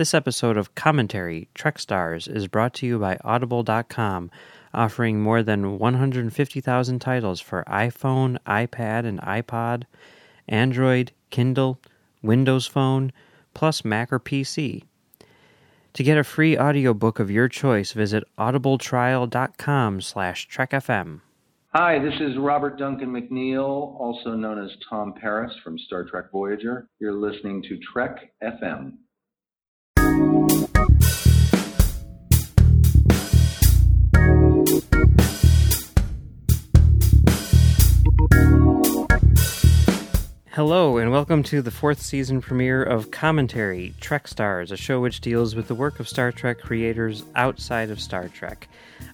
This episode of Commentary Trek Stars is brought to you by Audible.com, offering more than 150,000 titles for iPhone, iPad, and iPod, Android, Kindle, Windows Phone, plus Mac or PC. To get a free audiobook of your choice, visit audibletrial.com slash trekfm. Hi, this is Robert Duncan McNeil, also known as Tom Paris from Star Trek Voyager. You're listening to Trek FM you Hello, and welcome to the fourth season premiere of Commentary Trek Stars, a show which deals with the work of Star Trek creators outside of Star Trek.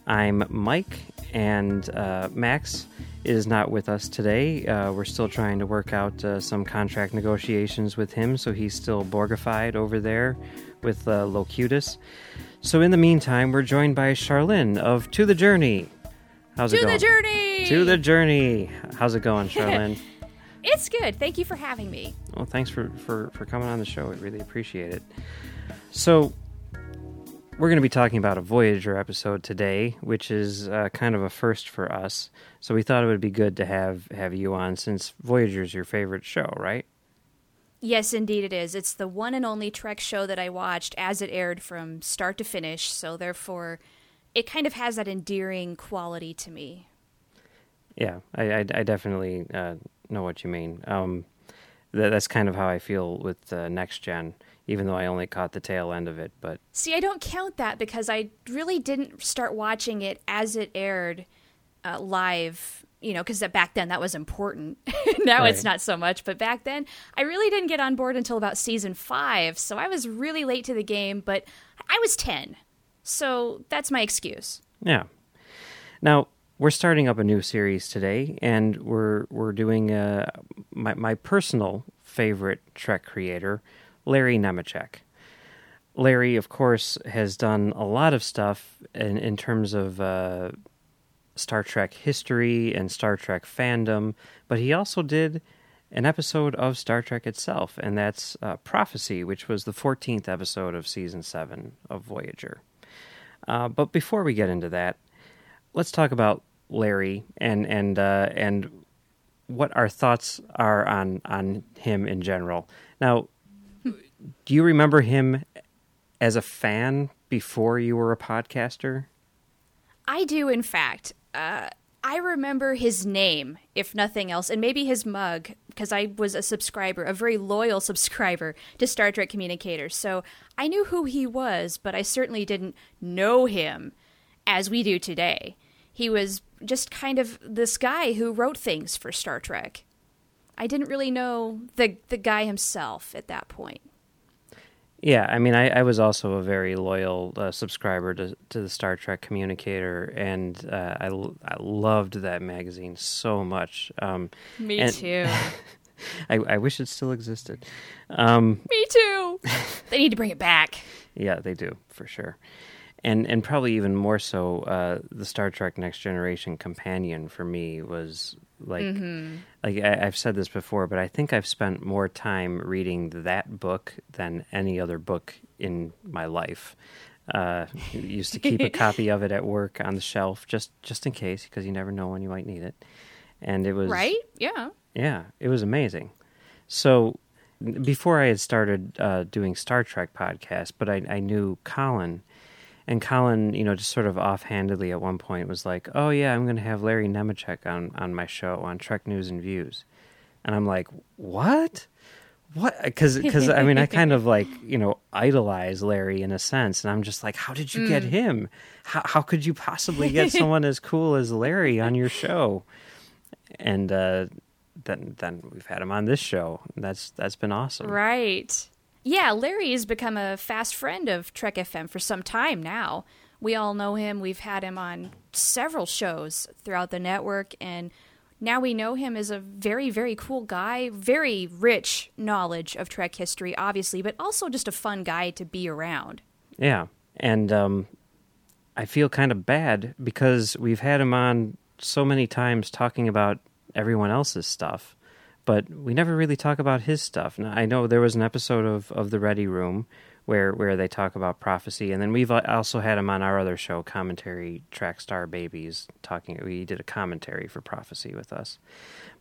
I'm Mike, and uh, Max is not with us today. Uh, we're still trying to work out uh, some contract negotiations with him, so he's still Borgified over there with uh, Locutus. So in the meantime, we're joined by Charlynn of To the Journey. How's to it going? To the journey. To the Journey. How's it going, Charlynn? It's good. Thank you for having me. Well, thanks for, for, for coming on the show. We really appreciate it. So, we're going to be talking about a Voyager episode today, which is uh, kind of a first for us. So, we thought it would be good to have, have you on since Voyager's your favorite show, right? Yes, indeed it is. It's the one and only Trek show that I watched as it aired from start to finish, so therefore it kind of has that endearing quality to me. Yeah, I, I, I definitely uh, know what you mean. Um, that, that's kind of how I feel with uh, Next Gen, even though I only caught the tail end of it. But See, I don't count that because I really didn't start watching it as it aired uh, live, you know, because back then that was important. now Right. it's not so much, but back then I really didn't get on board until about season five, so I was really late to the game, but I was 10. So that's my excuse. Yeah. Now we're starting up a new series today, and we're we're doing uh, my my personal favorite Trek creator, Larry Nemecek. Larry, of course, has done a lot of stuff in in terms of uh, Star Trek history and Star Trek fandom, but he also did an episode of Star Trek itself, and that's uh, Prophecy, which was the 14th episode of season seven of Voyager. Uh, but before we get into that, let's talk about Larry and and uh, and what our thoughts are on on him in general. Now, do you remember him as a fan before you were a podcaster? I do, in fact. Uh, I remember his name, if nothing else, and maybe his mug, because I was a subscriber, a very loyal subscriber to Star Trek Communicators. So I knew who he was, but I certainly didn't know him as we do today. He was just kind of this guy who wrote things for Star Trek. I didn't really know the the guy himself at that point. Yeah, I mean, I, I was also a very loyal uh, subscriber to, to the Star Trek Communicator, and uh, I, l- I loved that magazine so much. Um, Me And- too. I, I wish it still existed. Um, Me too. they need to bring it back. Yeah, they do for sure, and and probably even more so. Uh, the Star Trek Next Generation companion for me was like like I, I've said this before, but I think I've spent more time reading that book than any other book in my life. Uh, used to keep a copy of it at work on the shelf just just in case because you never know when you might need it, and it was Right? Yeah. yeah, it was amazing. So before I had started uh, doing Star Trek podcasts, but I, I knew Colin, and Colin, you know, just sort of offhandedly at one point was like, "Oh yeah, I'm going to have Larry Nemecek on on my show on Trek News and Views," and I'm like, "What?" What? Because because I mean I kind of like you know idolize Larry in a sense, and I'm just like, how did you get him? How how could you possibly get someone as cool as Larry on your show? And uh, then then we've had him on this show. That's that's been awesome. Right. Yeah, Larry has become a fast friend of Trek FM for some time now. We all know him. We've had him on several shows throughout the network, and now we know him as a very, very cool guy, very rich knowledge of Trek history, obviously, but also just a fun guy to be around. Yeah, and um, I feel kind of bad because we've had him on so many times talking about everyone else's stuff, but we never really talk about his stuff. Now, I know there was an episode of, of The Ready Room where where they talk about prophecy, and then we've also had him on our other show, commentary track star babies, talking. We did a commentary for prophecy with us,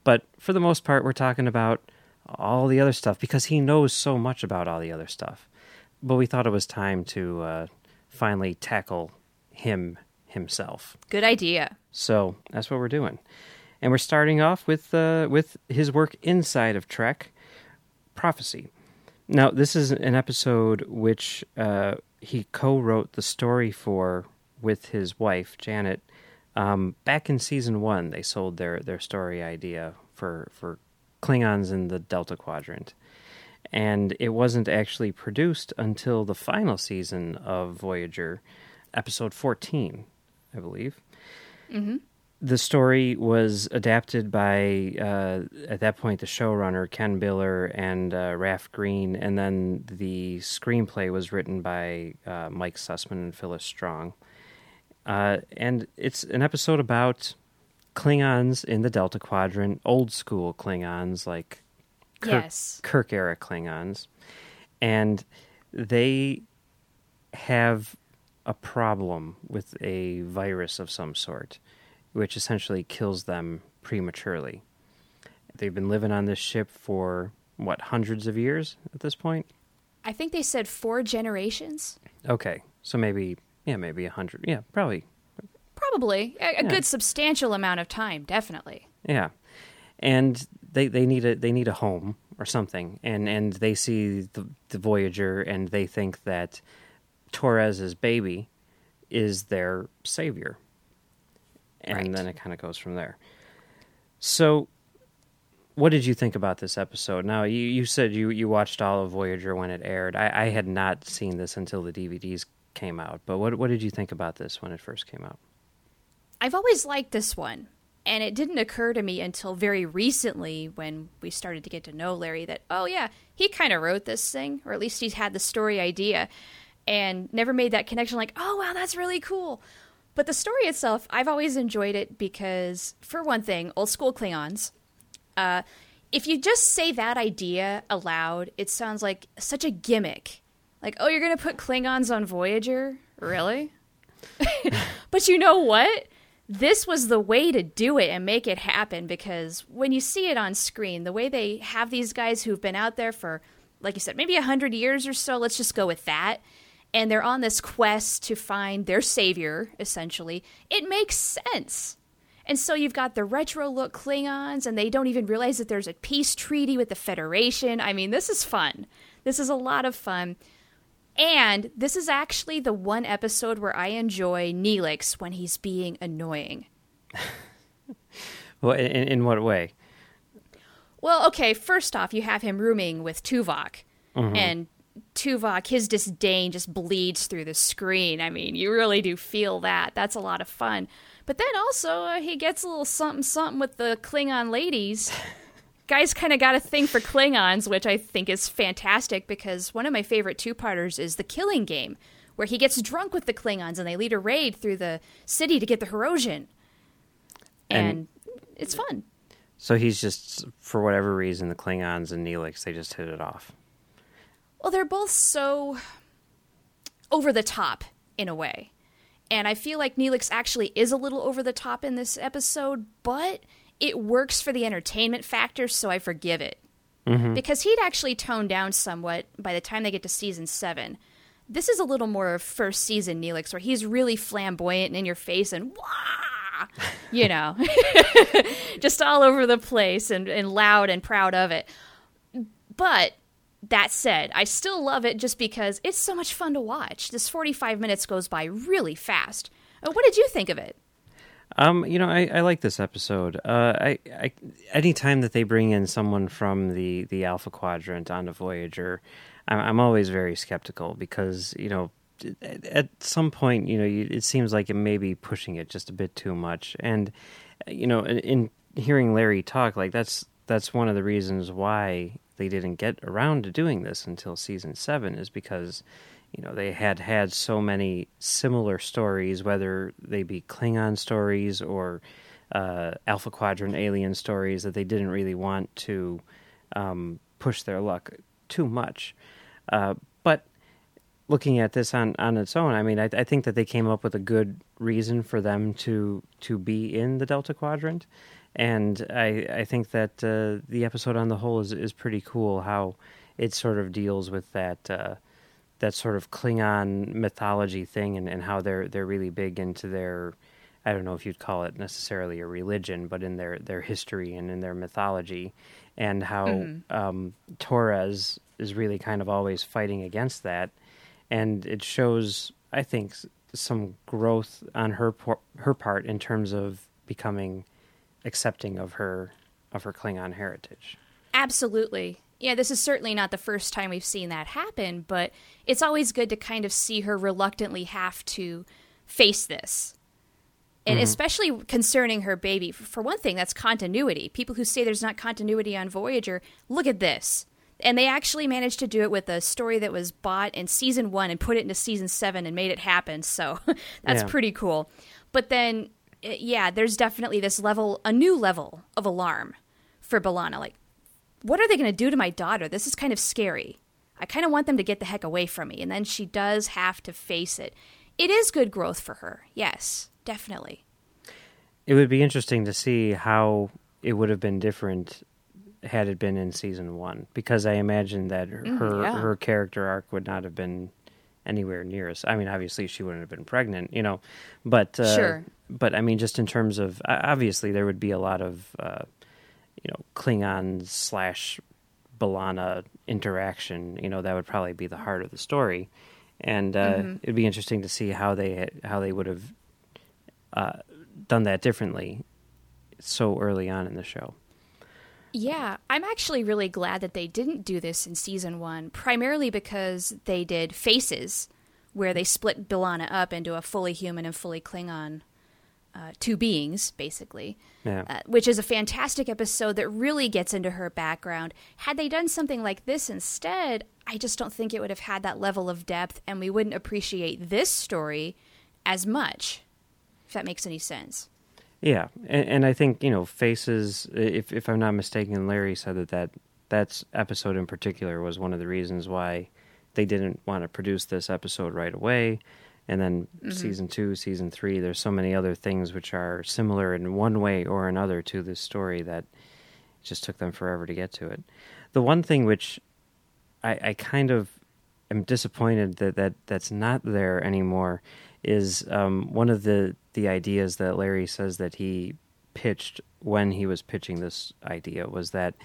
but for the most part, we're talking about all the other stuff because he knows so much about all the other stuff. But we thought it was time to uh, finally tackle him himself. Good idea. So that's what we're doing, and we're starting off with uh, with his work inside of Trek, prophecy. Now, this is an episode which uh, he co-wrote the story for with his wife Janet. Um, back in season one, they sold their their story idea for for Klingons in the Delta Quadrant, and it wasn't actually produced until the final season of Voyager, episode fourteen, I believe. Mm-hmm the story was adapted by uh, at that point the showrunner Ken Biller and uh, Raf Green, and then the screenplay was written by uh, Mike Sussman and Phyllis Strong. Uh, and it's an episode about Klingons in the Delta Quadrant, old school Klingons like Kirk, yes. Kirk era Klingons, and they have a problem with a virus of some sort which essentially kills them prematurely. They've been living on this ship for, what, hundreds of years at this point? I think they said four generations. Okay. So maybe, yeah, maybe a hundred. Yeah, probably. Probably. A, a yeah. good substantial amount of time, definitely. Yeah. And they, they need a they need a home or something. And and they see the, the Voyager and they think that Torres's baby is their savior and right. then it kind of goes from there. So, what did you think about this episode? Now, you, you said you, you watched all of Voyager when it aired. I, I had not seen this until the DVDs came out, but what what did you think about this when it first came out? I've always liked this one, and it didn't occur to me until very recently when we started to get to know Larry that oh yeah, he kind of wrote this thing, or at least he's had the story idea, and never made that connection. Like oh wow, that's really cool. But the story itself, I've always enjoyed it because, for one thing, old school Klingons. Uh, if you just say that idea aloud, it sounds like such a gimmick. Like, oh, you're going to put Klingons on Voyager? Really? but you know what? This was the way to do it and make it happen because when you see it on screen, the way they have these guys who've been out there for, like you said, maybe 100 years or so, let's just go with that and they're on this quest to find their savior, essentially, it makes sense. And so you've got the retro look Klingons, and they don't even realize that there's a peace treaty with the Federation. I mean, this is fun. This is a lot of fun. And this is actually the one episode where I enjoy Neelix when he's being annoying. well, in, in what way? Well, okay, first off, you have him rooming with Tuvok. Mm-hmm. And Tuvok, his disdain just bleeds through the screen. I mean, you really do feel that. That's a lot of fun. But then also, uh, he gets a little something something with the Klingon ladies. Guys kind of got a thing for Klingons, which I think is fantastic because one of my favorite two parters is The Killing Game, where he gets drunk with the Klingons and they lead a raid through the city to get the Hirogen. And, and it's fun. So he's just, for whatever reason, the Klingons and Neelix, they just hit it off. Well, they're both so over the top in a way. And I feel like Neelix actually is a little over the top in this episode, but it works for the entertainment factor, so I forgive it. Mm-hmm. Because he'd actually toned down somewhat by the time they get to season seven. This is a little more first season Neelix, where he's really flamboyant and in your face and wah, you know, just all over the place and, and loud and proud of it. But that said, I still love it just because it's so much fun to watch. This 45 minutes goes by really fast. Uh, what did you think of it? Um, you know, I, I like this episode. Uh, I, I, anytime that they bring in someone from the, the Alpha Quadrant onto Voyager, I'm, I'm always very skeptical because you know, at, at some point, you know, you, it seems like it may be pushing it just a bit too much. And you know, in, in hearing Larry talk, like that's that's one of the reasons why they didn't get around to doing this until season seven is because you know they had had so many similar stories, whether they be Klingon stories or uh, Alpha Quadrant alien stories, that they didn't really want to um, push their luck too much. Uh, but looking at this on, on its own, I mean, I, I think that they came up with a good reason for them to to be in the Delta Quadrant, and I I think that uh, the episode on the whole is is pretty cool. How it sort of deals with that uh, that sort of Klingon mythology thing, and, and how they're they're really big into their I don't know if you'd call it necessarily a religion, but in their their history and in their mythology, and how Mm-hmm. um, Torres is really kind of always fighting against that, and it shows I think some growth on her por- her part in terms of becoming accepting of her of her Klingon heritage. Absolutely. Yeah, this is certainly not the first time we've seen that happen, but it's always good to kind of see her reluctantly have to face this. And mm-hmm. especially concerning her baby. For one thing, that's continuity. People who say there's not continuity on Voyager, look at this. And they actually managed to do it with a story that was bought in season one and put it into season seven and made it happen. So that's Yeah. pretty cool. But then, Eh, yeah, there's definitely this level, a new level of alarm for B'Elanna. Like, what are they going to do to my daughter? This is kind of scary. I kind of want them to get the heck away from me. And then she does have to face it. It is good growth for her. Yes, definitely. It would be interesting to see how it would have been different had it been in season one, because I imagine that her her, yeah. her character arc would not have been anywhere near us. I mean, obviously she wouldn't have been pregnant, you know, but uh, Sure. But I mean, just in terms of obviously there would be a lot of uh, you know Klingon slash B'Elanna interaction. You know, that would probably be the heart of the story, and uh, it'd be interesting to see how they how they would have uh, done that differently so early on in the show. Yeah, I'm actually really glad that they didn't do this in season one, primarily because they did Faces, where they split B'Elanna up into a fully human and fully Klingon uh, two beings, basically. Yeah. uh, which is a fantastic episode that really gets into her background. Had they done something like this instead, I just don't think it would have had that level of depth, and we wouldn't appreciate this story as much, if that makes any sense. Yeah, and, and I think you know faces. If if I'm not mistaken, Larry said that that that episode in particular was one of the reasons why they didn't want to produce this episode right away. And then mm-hmm. season two, season three, there's so many other things which are similar in one way or another to this story that it just took them forever to get to it. The one thing which I, I kind of am disappointed that, that that's not there anymore is um, one of the, the ideas that Larry says that he pitched when he was pitching this idea was that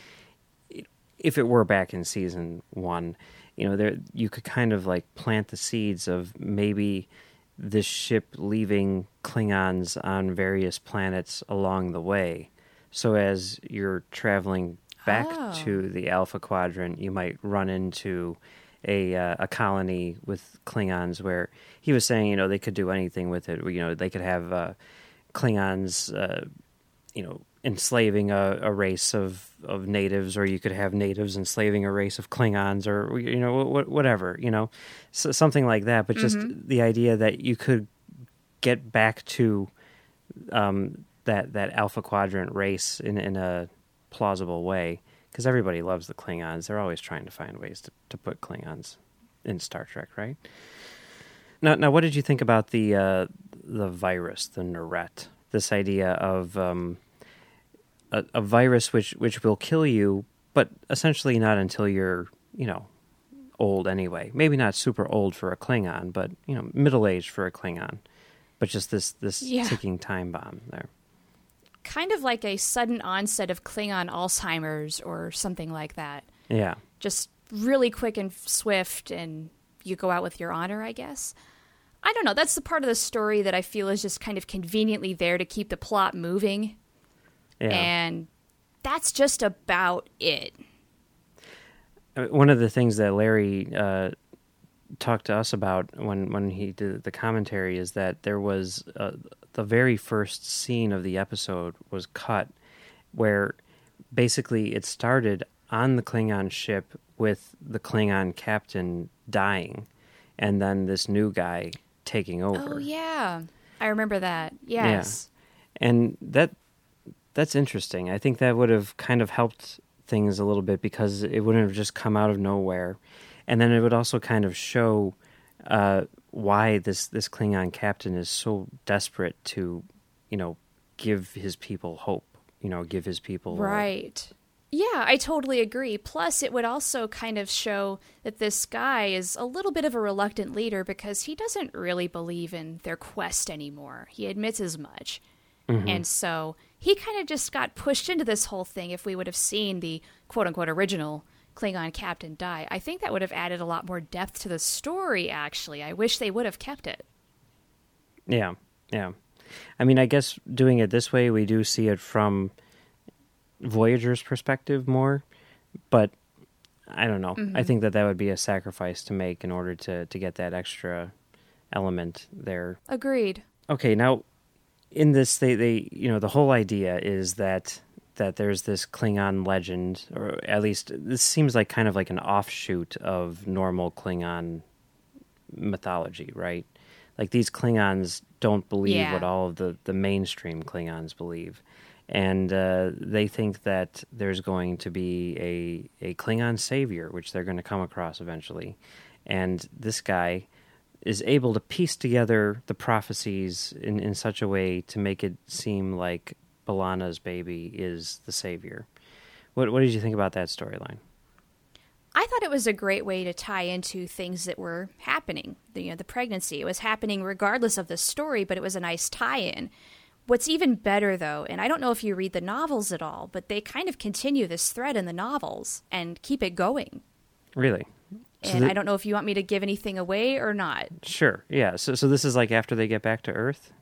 if it were back in season one, you know, there you could kind of like plant the seeds of maybe this ship leaving Klingons on various planets along the way. So as you're traveling back Oh. to the Alpha Quadrant, you might run into a uh, a colony with Klingons where he was saying, you know, they could do anything with it. You know, they could have uh, Klingons, uh, you know, enslaving a, a race of, of natives, or you could have natives enslaving a race of Klingons, or you know, wh- whatever, you know, so, something like that. But just the idea that you could get back to um, that that Alpha Quadrant race in in a plausible way, because everybody loves the Klingons. They're always trying to find ways to, to put Klingons in Star Trek, right? Now, now, what did you think about the uh, the virus, the nehret? This idea of um, a, a virus which which will kill you, but essentially not until you're you know old anyway. Maybe not super old for a Klingon, but you know middle aged for a Klingon. But just this this Yeah. ticking time bomb there. Kind of like a sudden onset of Klingon Alzheimer's or something like that. Yeah, Just really quick and swift, and you go out with your honor, I guess. I don't know. That's the part of the story that I feel is just kind of conveniently there to keep the plot moving. yeah. And that's just about it. Uh, one of the things that Larry uh, talked to us about when when he did the commentary is that there was uh, the very first scene of the episode was cut where basically it started on the Klingon ship with the Klingon captain dying and then this new guy taking over. Oh, yeah. I remember that. Yes. and that that's interesting. I think that would have kind of helped things a little bit because it wouldn't have just come out of nowhere, and then it would also kind of show uh, why this this Klingon captain is so desperate to, you know, give his people hope. You know, give his people Right. Yeah, I totally agree. Plus, it would also kind of show that this guy is a little bit of a reluctant leader because he doesn't really believe in their quest anymore. He admits as much. Mm-hmm. And so he kind of just got pushed into this whole thing. If we would have seen the quote unquote original Klingon captain die, I think that would have added a lot more depth to the story, actually. I wish they would have kept it. Yeah, yeah. I mean, I guess doing it this way, we do see it from Voyager's perspective more, but I don't know. I mm-hmm. think that that would be a sacrifice to make in order to to get that extra element there. Agreed. Okay, now in this, they they you know the whole idea is that that there's this Klingon legend, or at least this seems like kind of like an offshoot of normal Klingon mythology, right? Like these Klingons don't believe Yeah. what all of the, the mainstream Klingons believe. And uh, they think that there's going to be a, a Klingon savior, which they're going to come across eventually. And this guy is able to piece together the prophecies in, in such a way to make it seem like B'Elanna's baby is the savior. What, what did you think about that storyline? I thought it was a great way to tie into things that were happening. The, you know, the pregnancy. It was happening regardless of the story, but it was a nice tie-in. What's even better though, and I don't know if you read the novels at all, but they kind of continue this thread in the novels and keep it going. Really? So And the- I don't know if you want me to give anything away or not. Sure. Yeah. So so this is like after they get back to Earth.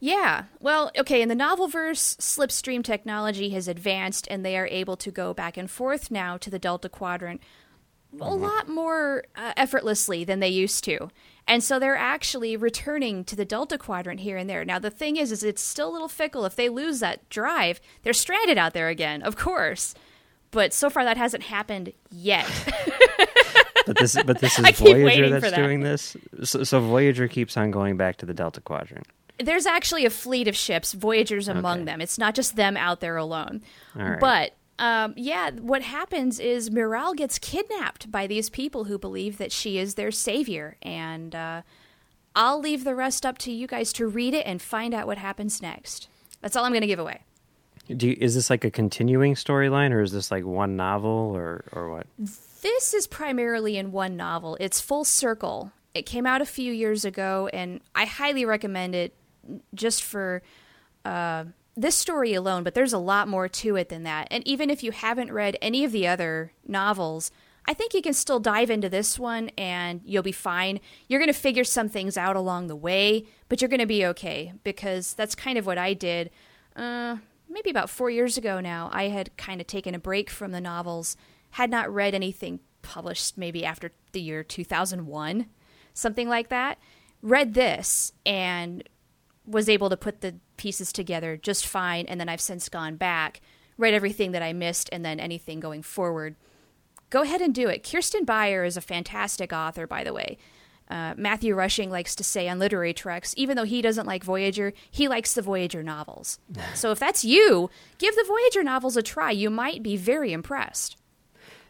Yeah. Well, okay, in the novel verse, slipstream technology has advanced and they are able to go back and forth now to the Delta Quadrant a lot more uh, effortlessly than they used to. And so they're actually returning to the Delta Quadrant here and there. Now the thing is is it's still a little fickle if they lose that drive, they're stranded out there again, of course. But so far that hasn't happened yet. But this but this is Voyager that's that. doing this. So, so Voyager keeps on going back to the Delta Quadrant. there's actually a fleet of ships, Voyagers among Okay. them. It's not just them out there alone. Right. But um, yeah, what happens is Miral gets kidnapped by these people who believe that she is their savior, and uh, I'll leave the rest up to you guys to read it and find out what happens next. That's all I'm going to give away. Do you, is this like a continuing storyline, or is this like one novel, or or what? This is primarily in one novel. It's Full Circle. It came out a few years ago, and I highly recommend it just for uh, this story alone. But there's a lot more to it than that. And even if you haven't read any of the other novels, I think you can still dive into this one and you'll be fine. You're going to figure some things out along the way, but you're going to be okay because that's kind of what I did. Uh, maybe about four years ago now, I had kind of taken a break from the novels, had not read anything published maybe after the year 2001, something like that. Read this and was able to put the pieces together just fine. And then I've since gone back, read everything that I missed, and then anything going forward. Go ahead and do it. Kirsten Beyer is a fantastic author, by the way. Uh, Matthew Rushing likes to say on Literary Treks, even though he doesn't like Voyager, he likes the Voyager novels. so if that's you, give the Voyager novels a try. You might be very impressed.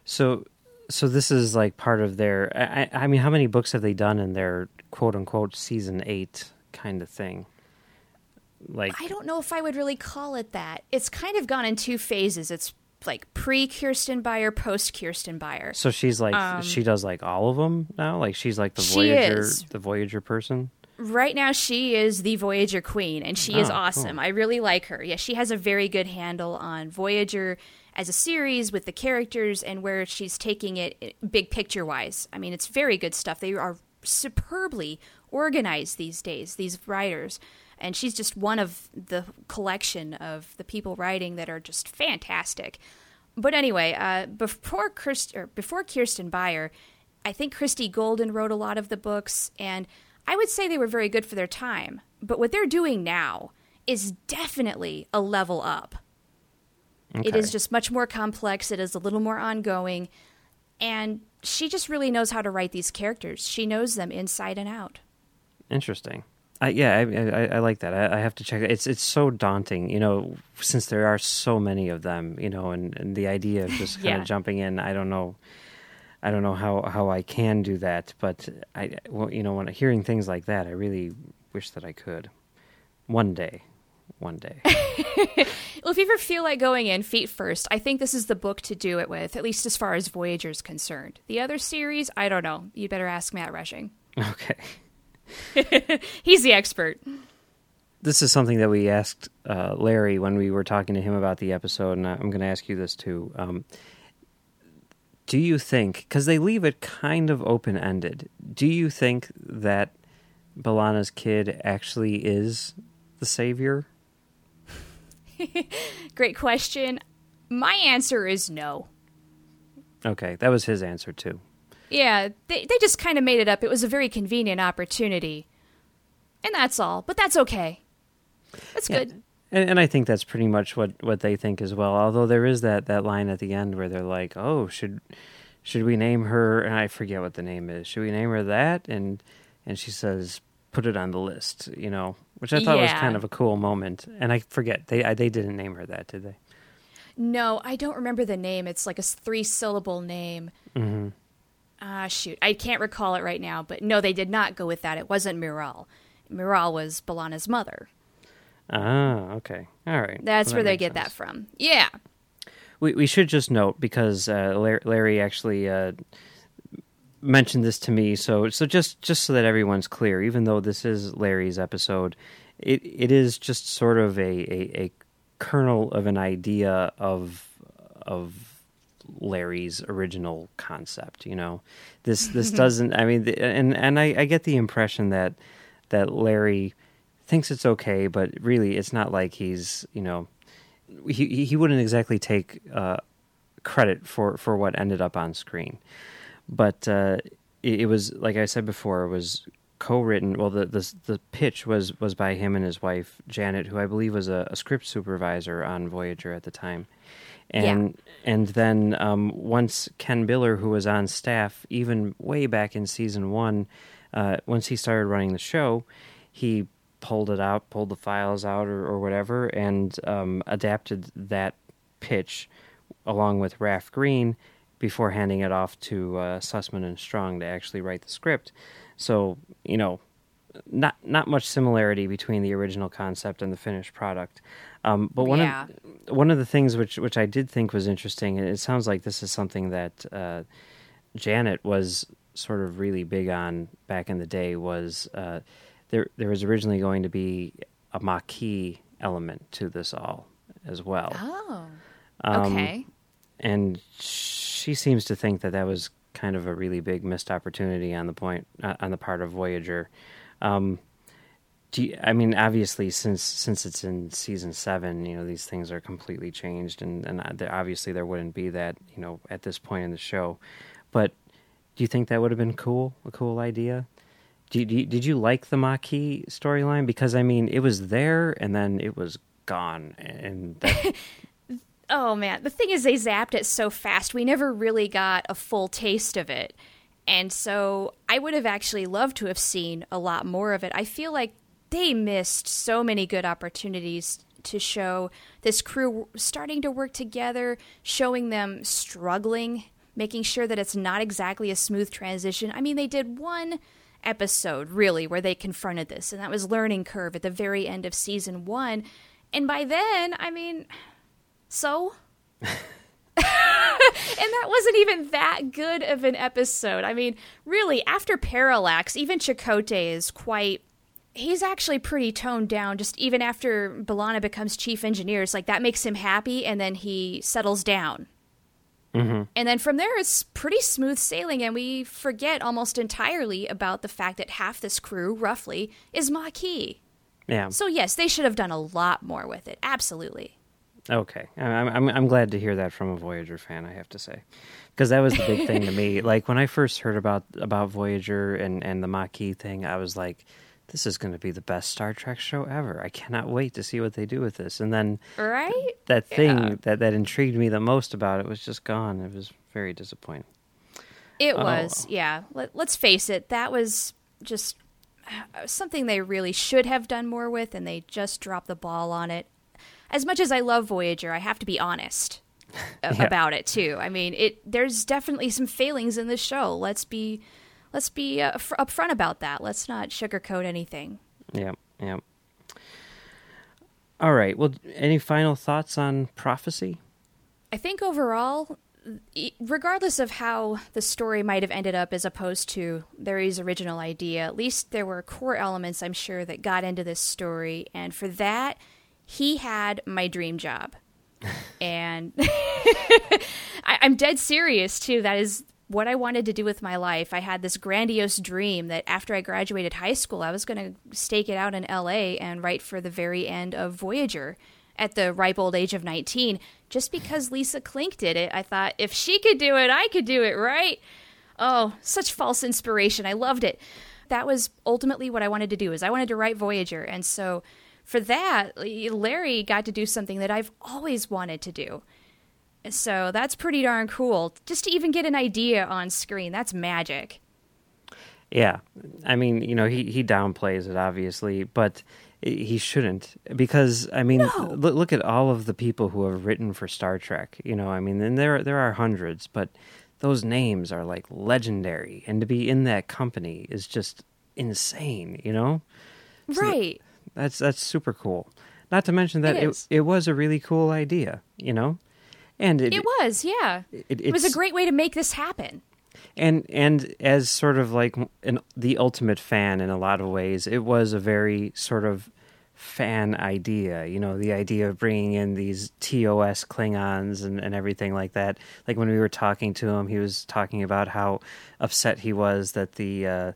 So so this is like part of their. I, I I mean, how many books have they done in their quote unquote season eight kind of thing? Like I don't know if I would really call it that. It's kind of gone in two phases. It's like pre Kirsten Beyer, post Kirsten Beyer. so, she's like she does like all of them now. Like she's like the Um, Voyager, is. the Voyager person. Right now, she is the Voyager queen, and she is Oh, awesome. cool. I really like her. Yeah, she has a very good handle on Voyager as a series with the characters and where she's taking it eh, big picture wise. I mean, it's very good stuff. They are superbly organized these days, these writers. And she's just one of the collection of the people writing that are just fantastic. But anyway, uh, before Kirst- or before Kirsten Beyer, I think Christie Golden wrote a lot of the books, and I would say they were very good for their time. But what they're doing now is definitely a level up. It Okay. is just much more complex. It is a little more ongoing, and she just really knows how to write these characters. She knows them inside and out. Interesting. I, yeah, I, I, I like that. I, I have to check. it. It's it's so daunting, you know, since there are so many of them, you know, and, and the idea of just kind Yeah. of jumping in. I don't know. I don't know how, how I can do that, but I well, you know when hearing things like that, I really wish that I could. One day, one day. well, if you ever feel like going in feet first, I think this is the book to do it with, at least as far as Voyager's concerned. The other series, I don't know. You'd better ask Matt Rushing. Okay. He's the expert. This is something that we asked uh, Larry when we were talking to him about the episode, and I'm going to ask you this too. Um, do you think, because they leave it kind of open ended, do you think that B'Elanna's kid actually is the savior? Great question. My answer is no. Okay, that was his answer too. Yeah, they they just kind of made it up. It was a very convenient opportunity. And that's all. But that's okay. That's yeah. good. And, and I think that's pretty much what, what they think as well. Although there is that, that line at the end where they're like, "Oh, should should we name her?" And I forget what the name is. Should we name her that? And and she says, "Put it on the list." You know, which I thought yeah. was kind of a cool moment. And I forget they I, they didn't name her that, did they? No, I don't remember the name. It's like a three syllable name. Mm-hmm. Ah, shoot. I can't recall it right now, but no, they did not go with that. It wasn't Miral. Miral was B'Elanna's mother. Ah, okay. All right. That's well, where that they get sense. that from. Yeah. We we should just note because uh, Larry actually uh, mentioned this to me, so so just just so that everyone's clear, even though this is Larry's episode, it it is just sort of a, a, a kernel of an idea of of Larry's original concept. You know, this this doesn't. I mean, and and I, I get the impression that that Larry thinks it's okay, but really, it's not like he's you know he he wouldn't exactly take uh, credit for for what ended up on screen, but uh, it, it was like I said before, it was co-written. Well, the, the the pitch was was by him and his wife Janet, who I believe was a, a script supervisor on Voyager at the time, and yeah. and then um, once Ken Biller, who was on staff even way back in season one, uh, once he started running the show, he pulled it out, pulled the files out or, or whatever, and um, adapted that pitch along with Raf Green before handing it off to uh, Sussman and Strong to actually write the script. So you know, not not much similarity between the original concept and the finished product. Um, but one yeah. of one of the things which which I did think was interesting, and it sounds like this is something that uh, Janet was sort of really big on back in the day, was uh, there there was originally going to be a Maquis element to this all as well. Oh, um, okay. And she seems to think that that was kind of a really big missed opportunity on the point uh, on the part of Voyager. Um, do you, I mean, obviously, since since it's in season seven, you know, these things are completely changed, and and obviously there wouldn't be that, you know, at this point in the show. But do you think that would have been cool? A cool idea? Do you, do you, did you like the Maquis storyline? Because I mean, it was there and then it was gone, and that... oh man, the thing is, they zapped it so fast. We never really got a full taste of it. And so I would have actually loved to have seen a lot more of it. I feel like they missed so many good opportunities to show this crew starting to work together, showing them struggling, making sure that it's not exactly a smooth transition. I mean, they did one episode really where they confronted this, and that was Learning Curve at the very end of season one. And by then, I mean, so. and that wasn't even that good of an episode. I mean, really, after Parallax, even Chakotay is quite he's actually pretty toned down just even after B'Elanna becomes chief engineer. It's like that makes him happy and then he settles down. Mm-hmm. And then from there, it's pretty smooth sailing, and we forget almost entirely about the fact that half this crew, roughly, is Maquis. Yeah. So, yes, they should have done a lot more with it. Absolutely. Okay. I'm, I'm, I'm glad to hear that from a Voyager fan, I have to say. Because that was the big thing to me. Like, when I first heard about, about Voyager and, and the Maquis thing, I was like, this is going to be the best Star Trek show ever. I cannot wait to see what they do with this. And then right? that thing yeah. that, that intrigued me the most about it was just gone. It was very disappointing. It oh. was, yeah. Let, let's face it, that was just uh, something they really should have done more with, and they just dropped the ball on it. As much as I love Voyager, I have to be honest. yeah. about it too. I mean, it there's definitely some failings in this show. Let's be let's be uh, f- upfront about that. Let's not sugarcoat anything. Yeah, yeah. All right. Well, any final thoughts on prophecy? I think overall, regardless of how the story might have ended up as opposed to Larry's original idea, at least there were core elements I'm sure that got into this story. And for that, he had my dream job. and I, am dead serious, too. That is what I wanted to do with my life. I had this grandiose dream that after I graduated high school, I was going to stake it out in LA and write for the very end of Voyager at the ripe old age of 19. Just because Lisa Klink did it, I thought if she could do it, I could do it, right? Oh, such false inspiration. I loved it. That was ultimately what I wanted to do is I wanted to write Voyager. And so for that, Larry got to do something that I've always wanted to do. So that's pretty darn cool. Just to even get an idea on screen, that's magic. Yeah. I mean, you know, he, he downplays it, obviously, but he shouldn't because I mean, no. look, look at all of the people who have written for Star Trek. You know, I mean, and there there are hundreds, but those names are like legendary, and to be in that company is just insane. You know, right? That's that's super cool. Not to mention that it, it, it was a really cool idea. You know, and it, it was, yeah. It, it was a great way to make this happen. And and as sort of like an, the ultimate fan in a lot of ways, it was a very sort of fan idea. You know, the idea of bringing in these TOS Klingons and, and everything like that. Like when we were talking to him, he was talking about how upset he was that the uh,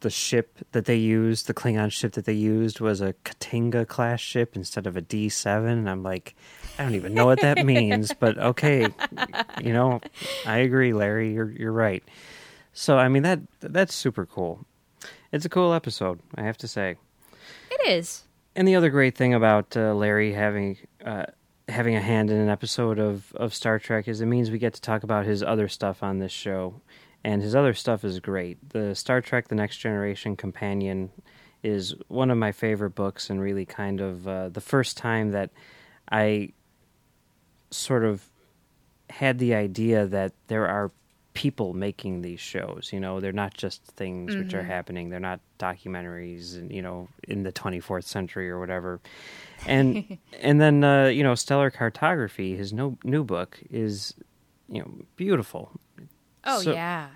the ship that they used, the Klingon ship that they used, was a K'Tinga class ship instead of a D seven. And I'm like, I don't even know what that means, but okay, you know, I agree, Larry. You're you're right. So I mean that that's super cool. It's a cool episode, I have to say. It is. And the other great thing about uh, Larry having uh, having a hand in an episode of of Star Trek is it means we get to talk about his other stuff on this show, and his other stuff is great. The Star Trek: The Next Generation companion is one of my favorite books, and really kind of uh, the first time that I sort of had the idea that there are people making these shows. You know, they're not just things mm-hmm. which are mm-hmm. happening. They're not documentaries, and you know, in the 24th century or whatever. And and then uh, you know, Stellar Cartography, his no, new book, is you know beautiful. Oh so, yeah.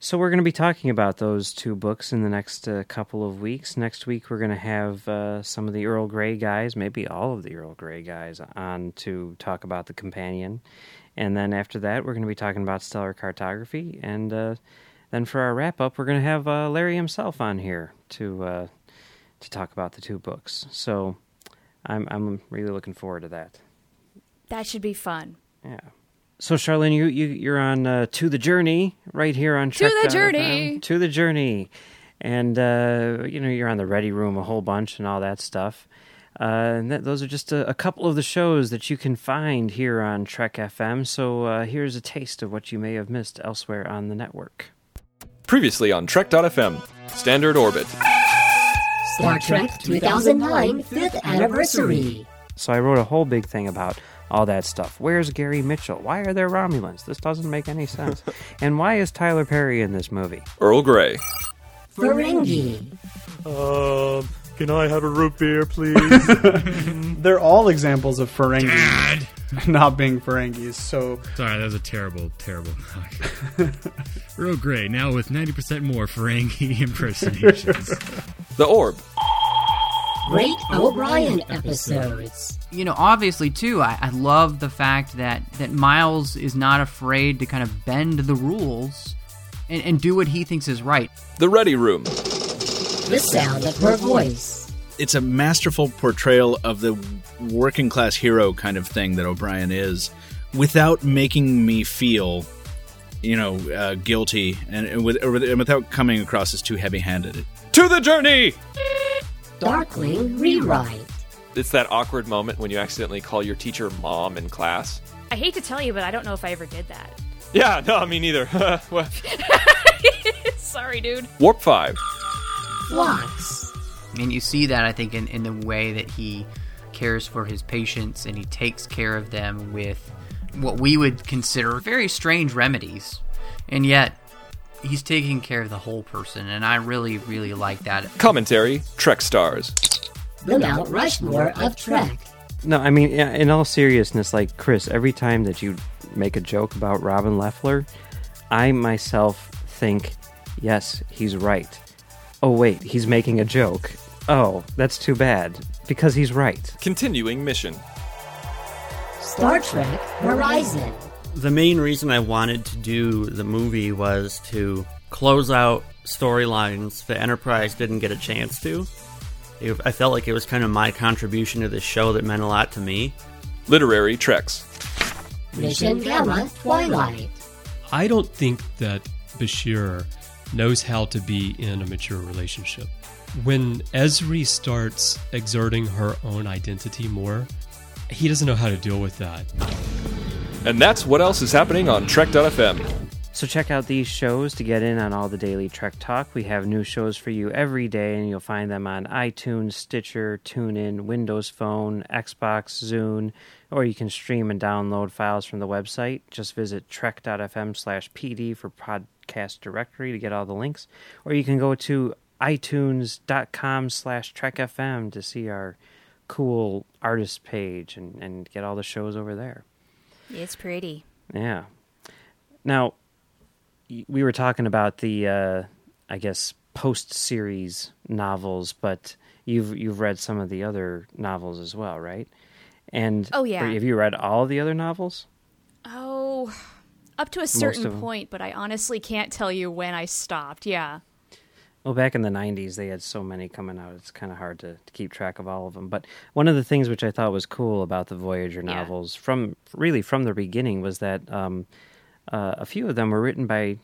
So we're going to be talking about those two books in the next uh, couple of weeks. Next week we're going to have uh, some of the Earl Grey guys, maybe all of the Earl Grey guys, on to talk about the companion, and then after that we're going to be talking about stellar cartography, and uh, then for our wrap up we're going to have uh, Larry himself on here to uh, to talk about the two books. So I'm I'm really looking forward to that. That should be fun. Yeah. So, Charlynn, you, you you're on uh, to the journey right here on Trek. To the journey. to the journey, and uh, you know you're on the Ready Room a whole bunch and all that stuff. Uh, and that, those are just a, a, couple of the shows that you can find here on Trek FM. So uh, here's a taste of what you may have missed elsewhere on the network. Previously on Trek.fm, Standard Orbit. Star Trek 2009 5th Anniversary. So I wrote a whole big thing about all that stuff. Where's Gary Mitchell? Why are there Romulans? This doesn't make any sense. and why is Tyler Perry in this movie? Earl Grey. Ferengi. Um, can I have a root beer, please? They're all examples of Ferengi Dad! not being Ferengis. So sorry, that was a terrible, terrible knock. Earl Grey now with ninety percent more Ferengi impersonations. the Orb. Great O'Brien episodes. You know, obviously, too, I, I love the fact that, that Miles is not afraid to kind of bend the rules and, and do what he thinks is right. The Ready Room. The sound of her voice. It's a masterful portrayal of the working class hero kind of thing that O'Brien is without making me feel you know, uh, guilty and, and, with, and without coming across as too heavy handed. To the journey! Darkling Rewrite. It's that awkward moment when you accidentally call your teacher mom in class. I hate to tell you, but I don't know if I ever did that. Yeah, no, me neither. Sorry, dude. Warp 5. Phlox. And you see that, I think, in, in the way that he cares for his patients and he takes care of them with what we would consider very strange remedies, and yet he's taking care of the whole person, and I really, really like that. Commentary Trek Stars. The Mount Rushmore of Trek. No, I mean, in all seriousness, like Chris, every time that you make a joke about Robin Lefler, I myself think, yes, he's right. Oh, wait, he's making a joke. Oh, that's too bad, because he's right. Continuing mission. Star Trek Horizon. The main reason I wanted to do the movie was to close out storylines the Enterprise didn't get a chance to. It, I felt like it was kind of my contribution to the show that meant a lot to me. Literary Treks. Mission Gamma Twilight. I don't think that Bashir knows how to be in a mature relationship. When Ezri starts exerting her own identity more, he doesn't know how to deal with that. And that's what else is happening on Trek.fm. So check out these shows to get in on all the daily Trek talk. We have new shows for you every day, and you'll find them on iTunes, Stitcher, TuneIn, Windows Phone, Xbox, Zune, or you can stream and download files from the website. Just visit trek.fm slash PD for podcast directory to get all the links, or you can go to itunes.com slash trekfm to see our cool artist page and, and get all the shows over there. It's pretty. Yeah. Now, we were talking about the, uh, I guess, post-series novels, but you've you've read some of the other novels as well, right? And Oh, yeah. have you read all the other novels? Oh, up to a certain point, but I honestly can't tell you when I stopped. Yeah. Well, back in the '90s, they had so many coming out; it's kind of hard to, to keep track of all of them. But one of the things which I thought was cool about the Voyager Yeah. novels, from really from the beginning, was that um, uh, a few of them were written by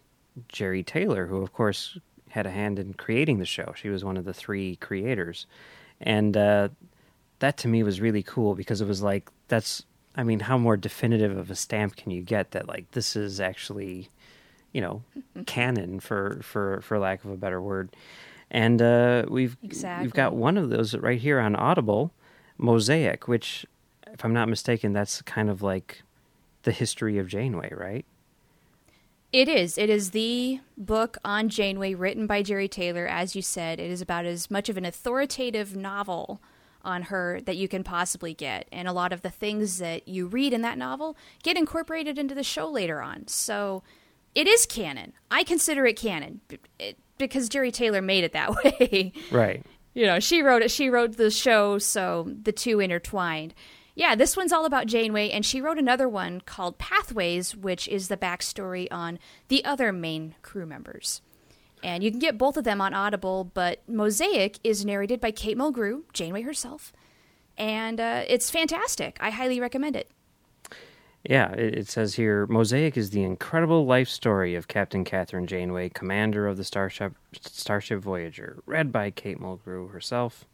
Jeri Taylor, who, of course, had a hand in creating the show. She was one of the three creators, and uh, that to me was really cool because it was like that's. I mean, how more definitive of a stamp can you get that like this is actually you know canon for for for lack of a better word and uh we've we've got one of those right here on audible mosaic which if i'm not mistaken that's kind of like the history of janeway right It is. It is the book on Janeway written by Jeri Taylor. As you said, it is about as much of an authoritative novel on her that you can possibly get. And a lot of the things that you read in that novel get incorporated into the show later on. So it is canon. I consider it canon because Jeri Taylor made it that way. right you know, she wrote it. She wrote the show, so the two intertwined. Yeah, this one's all about Janeway, and she wrote another one called Pathways, which is the backstory on the other main crew members. And you can get both of them on Audible, but Mosaic is narrated by Kate Mulgrew, Janeway herself, and uh, it's fantastic. I highly recommend it. Yeah, it, says here Mosaic is the incredible life story of Captain Kathryn Janeway, commander of the Starship Starship Voyager, read by Kate Mulgrew herself,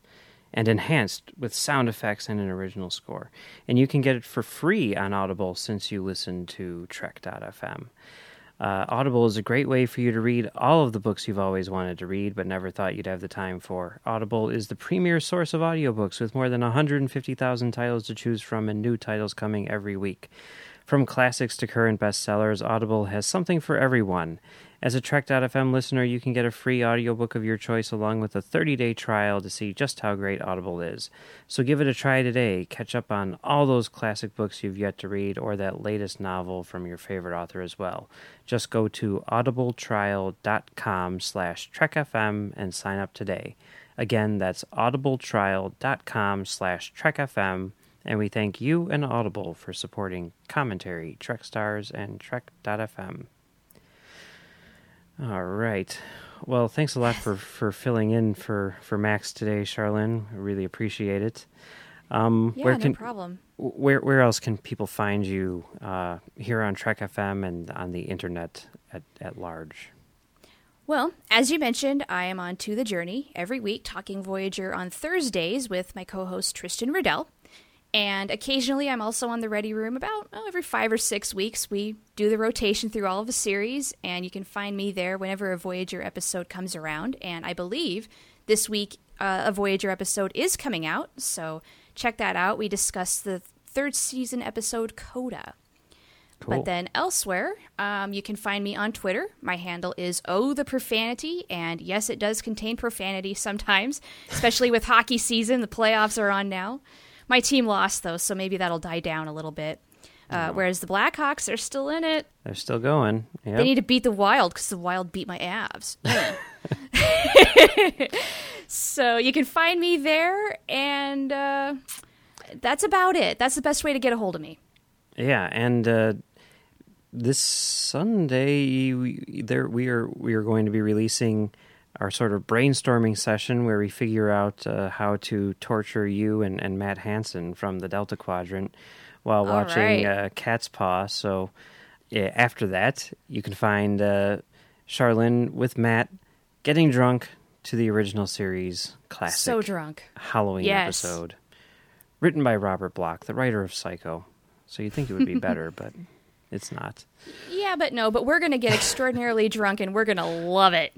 and enhanced with sound effects and an original score. And you can get it for free on Audible since you listen to Trek.fm. Uh, Audible is a great way for you to read all of the books you've always wanted to read but never thought you'd have the time for. Audible is the premier source of audiobooks with more than 150,000 titles to choose from and new titles coming every week. From classics to current bestsellers, Audible has something for everyone. As a Trek.fm listener, you can get a free audiobook of your choice along with a 30-day trial to see just how great Audible is. So give it a try today. Catch up on all those classic books you've yet to read or that latest novel from your favorite author as well. Just go to audibletrial.com slash trekfm and sign up today. Again, that's audibletrial.com slash trekfm and we thank you and Audible for supporting commentary, Trek Stars, and Trek.fm. All right. Well, thanks a lot for, for filling in for, for Max today, Charlynn. I really appreciate it. Um, Yeah, where no can, problem. Where where else can people find you uh, here on Trek FM and on the internet at, at large? Well, as you mentioned, I am on To the Journey every week, talking Voyager on Thursdays with my co host Tristan Riddell. And occasionally I'm also on the Ready Room about oh, every five or six weeks. We do the rotation through all of the series, and you can find me there whenever a Voyager episode comes around. And I believe this week uh, a Voyager episode is coming out, so check that out. We discussed the third season episode Coda. Cool. But then elsewhere, um, you can find me on Twitter. My handle is Oh the Profanity, and yes, it does contain profanity sometimes, especially with hockey season. The playoffs are on now. My team lost though, so maybe that'll die down a little bit. Uh, Whereas the Blackhawks are still in it. They're still going. Yep. They need to beat the Wild because the Wild beat my Avs. so you can find me there, and uh, that's about it. That's the best way to get a hold of me. Yeah, and uh, this Sunday we, there we are we are going to be releasing our sort of brainstorming session where we figure out uh, how to torture you and, and Matt Hansen from the Delta Quadrant while All watching right. uh, Catspaw. So yeah, after that, you can find uh, Charlynn with Matt getting drunk to the original series classic So drunk. Halloween Yes. episode, written by Robert Bloch, the writer of Psycho. So you'd think it would be better, but it's not. Yeah, but no, but we're going to get extraordinarily drunk and we're going to love it.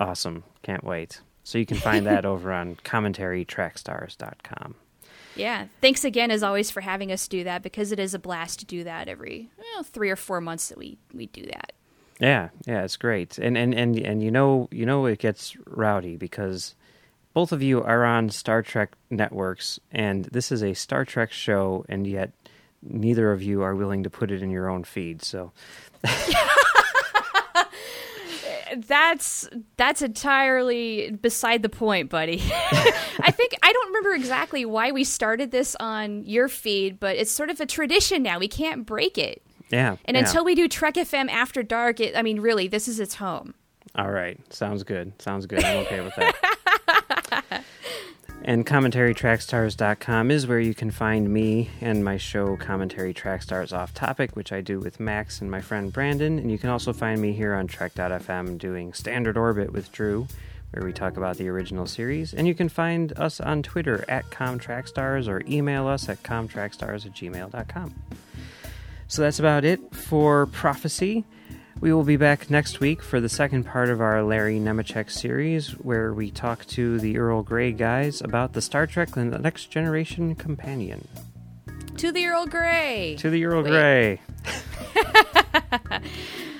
Awesome. Can't wait. So you can find that over on commentarytrackstars.com. Yeah. Thanks again, as always, for having us do that because it is a blast to do that every you know, three or four months that we, we do that. Yeah, yeah, it's great. And and and and you know, you know it gets rowdy because both of you are on Star Trek networks and this is a Star Trek show and yet neither of you are willing to put it in your own feed. So That's that's entirely beside the point, buddy. I think I don't remember exactly why we started this on your feed, but it's sort of a tradition now. We can't break it. yeah. And yeah. until we do Trek FM after dark, it, I mean, really, this is its home. All right. Sounds good. Sounds good. I'm okay with that. and commentarytrackstars.com is where you can find me and my show Commentary Trackstars Off Topic, which I do with Max and my friend Brandon. And you can also find me here on Trek.fm doing Standard Orbit with Drew, where we talk about the original series. And you can find us on Twitter at ComTrackstars or email us at comtrackstars at gmail.com. So that's about it for Prophecy. We will be back next week for the second part of our Larry Nemecek series, where we talk to the Earl Grey guys about the Star Trek The Next Generation Companion. To the Earl Grey. To the Earl Wait. Grey.